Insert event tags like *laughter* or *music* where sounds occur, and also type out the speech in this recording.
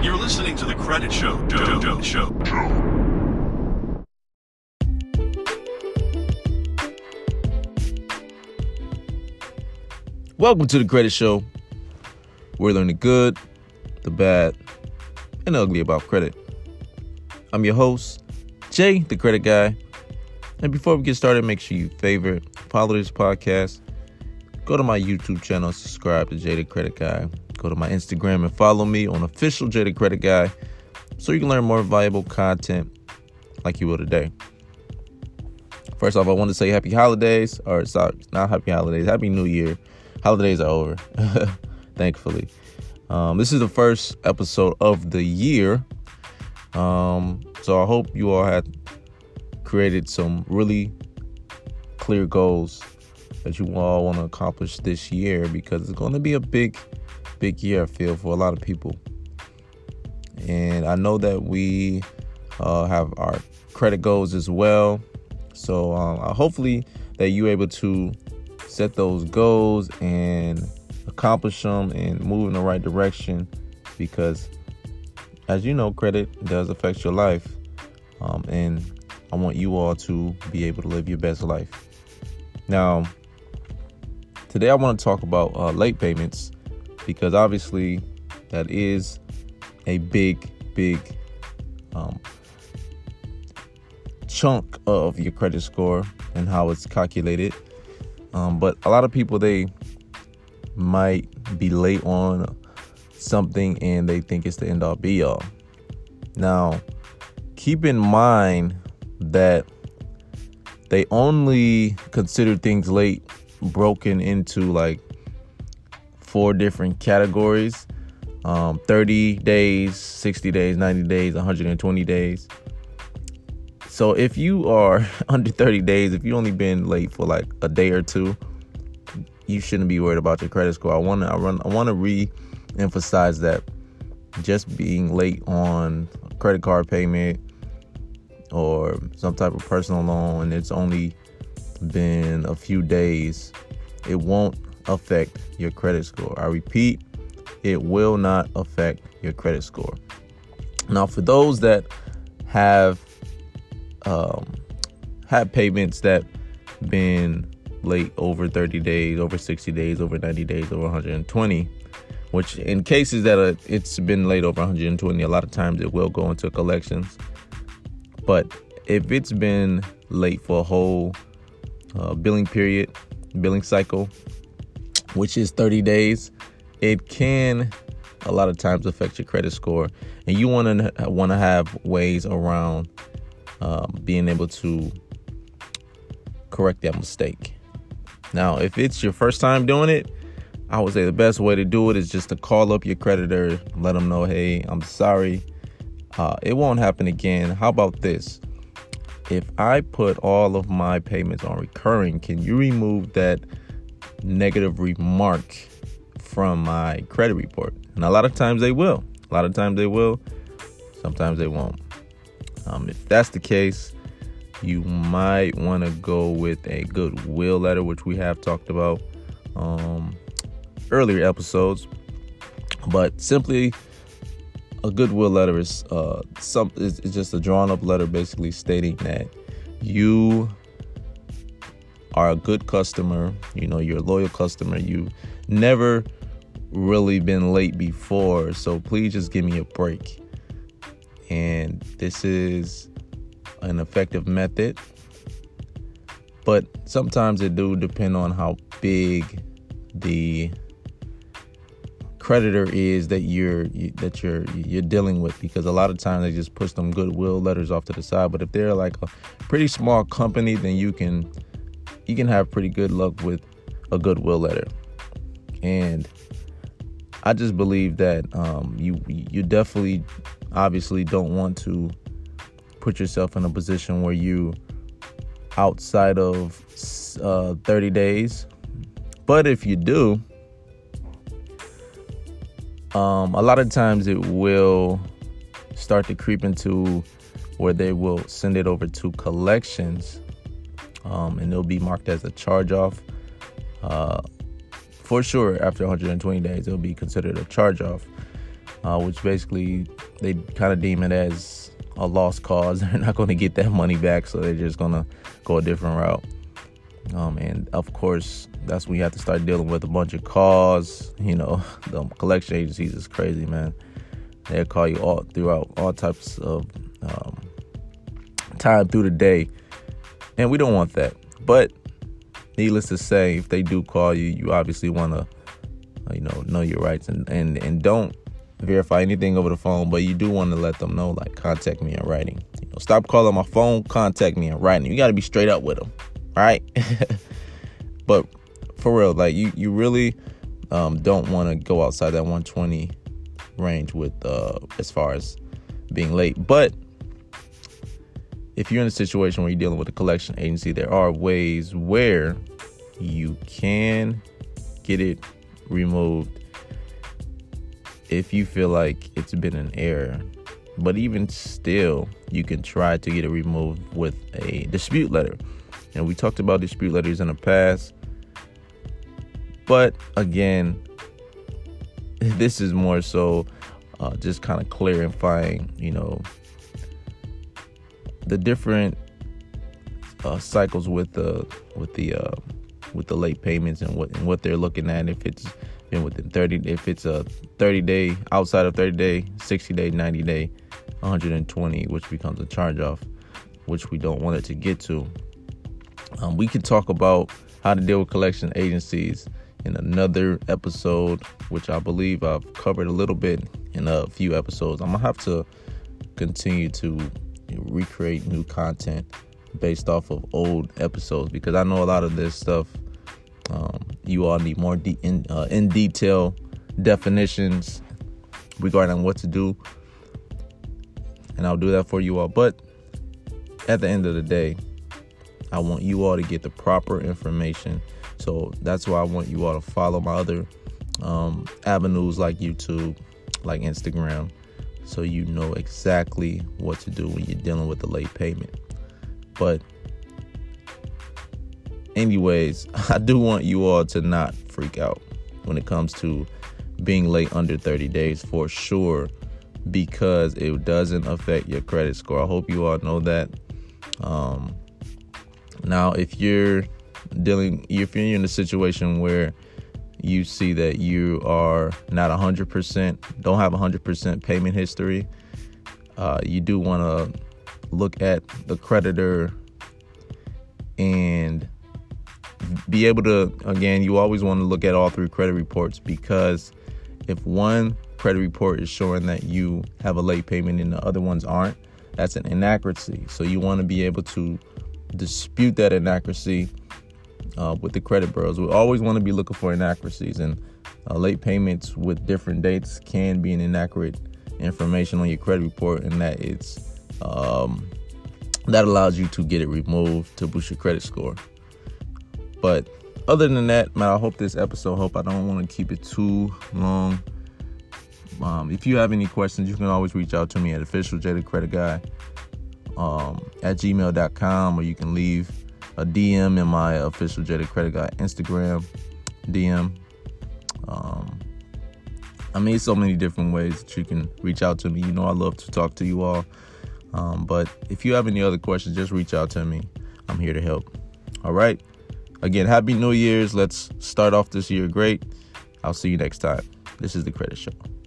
You're listening to the Credit Show. Show. Show. Show. Welcome to the Credit Show. We're learning the good, the bad, and the ugly about credit. I'm your host, Jay, the credit guy. And before we get started, make sure you favorite, follow this podcast, go to my YouTube channel, subscribe to Jay the Credit Guy. Go to my Instagram and follow me on official the Credit Guy so you can learn more valuable content like you will today. First off, I want to say happy holidays, or sorry, not happy holidays, happy new year. Holidays are over, *laughs* thankfully. Um, this is the first episode of the year. Um, so I hope you all had created some really clear goals that you all want to accomplish this year because it's going to be a big, big year, I feel, for a lot of people. And I know that we uh, have our credit goals as well. So um, hopefully that you're able to set those goals and accomplish them and move in the right direction because as you know credit does affect your life um, and i want you all to be able to live your best life now today i want to talk about uh, late payments because obviously that is a big big um, chunk of your credit score and how it's calculated um, but a lot of people they might be late on something and they think it's the end all be all. Now, keep in mind that they only consider things late broken into like four different categories um, 30 days, 60 days, 90 days, 120 days. So if you are *laughs* under 30 days, if you only been late for like a day or two, you shouldn't be worried about your credit score. I want to I, run, I want to re-emphasize that just being late on a credit card payment or some type of personal loan and it's only been a few days, it won't affect your credit score. I repeat, it will not affect your credit score. Now, for those that have um, had payments that been late over 30 days, over 60 days, over 90 days, over 120, which in cases that uh, it's been late over 120, a lot of times it will go into collections. But if it's been late for a whole uh, billing period, billing cycle, which is 30 days, it can a lot of times affect your credit score, and you want to want to have ways around um, being able to correct that mistake. Now, if it's your first time doing it, I would say the best way to do it is just to call up your creditor, let them know, hey, I'm sorry. Uh, it won't happen again. How about this? If I put all of my payments on recurring, can you remove that negative remark from my credit report? And a lot of times they will. A lot of times they will. Sometimes they won't. Um, if that's the case, you might want to go with a goodwill letter, which we have talked about um, earlier episodes. But simply, a goodwill letter is uh, some is, is just a drawn up letter, basically stating that you are a good customer. You know, you're a loyal customer. you've never really been late before, so please just give me a break and this is an effective method but sometimes it do depend on how big the creditor is that you're that you're you're dealing with because a lot of times they just push them goodwill letters off to the side but if they're like a pretty small company then you can you can have pretty good luck with a goodwill letter and I just believe that um, you you definitely obviously don't want to put yourself in a position where you outside of uh, 30 days. But if you do, um, a lot of times it will start to creep into where they will send it over to collections um, and it'll be marked as a charge off. Uh, for sure, after 120 days, it'll be considered a charge off. uh, which basically they kind of deem it as a lost cause. *laughs* They're not going to get that money back, so they're just going to go a different route. Um, and of course, that's when you have to start dealing with a bunch of calls. You know, *laughs* the collection agencies is crazy, man. They'll call you all throughout all types of um, time through the day, and we don't want that. But needless to say, if they do call you, you obviously want to, you know, know your rights and and and don't verify anything over the phone. But you do want to let them know, like, contact me in writing. You know, stop calling my phone. Contact me in writing. You got to be straight up with them, right? *laughs* but for real, like you you really um, don't want to go outside that 120 range with uh, as far as being late. But if you're in a situation where you're dealing with a collection agency, there are ways where you can get it removed if you feel like it's been an error. But even still, you can try to get it removed with a dispute letter. And we talked about dispute letters in the past. But again, *laughs* this is more so uh, just kind of clarifying, you know, the different uh, cycles with the with the uh, with the late payments and what and what they're looking at. If it's been within 30, if it's a 30 day outside of 30 day, 60 day, 90 day, 120, which becomes a charge off, which we don't want it to get to. Um, we can talk about how to deal with collection agencies in another episode, which I believe I've covered a little bit in a few episodes. I'm gonna have to continue to recreate new content based off of old episodes because I know a lot of this stuff um, you all need more de- in, uh, in detail definitions regarding what to do, and I'll do that for you all. But at the end of the day, I want you all to get the proper information. So that's why I want you all to follow my other um, avenues like YouTube, like Instagram, so you know exactly what to do when you're dealing with a late payment. But, anyways, *laughs* I do want you all to not freak out when it comes to being late under 30 days for sure because it doesn't affect your credit score. I hope you all know that. Um, now, if you're dealing, if you're in a situation where you see that you are not 100%, don't have 100% payment history, uh, you do want to look at the creditor and be able to, again, you always want to look at all three credit reports because if one credit report is showing that you have a late payment and the other ones aren't, that's an inaccuracy. So you want to be able to dispute that inaccuracy uh, with the credit bureaus. We always want to be looking for inaccuracies, and uh, late payments with different dates can be an inaccurate information on your credit report, and that it's um, that allows you to get it removed to boost your credit score. But other than that, man, I hope this episode help. I don't want to keep it too long. Um, if you have any questions, you can always reach out to me at official jay the credit guy um, at gmail.com or you can leave a DM in my official Jay the Credit Guy Instagram DM. Um, I mean, so many different ways that you can reach out to me. You know, I love to talk to you all. Um, but if you have any other questions, just reach out to me. I'm here to help. All right. Again, happy New Year's. Let's start off this year great. I'll see you next time. This is the Credit Show.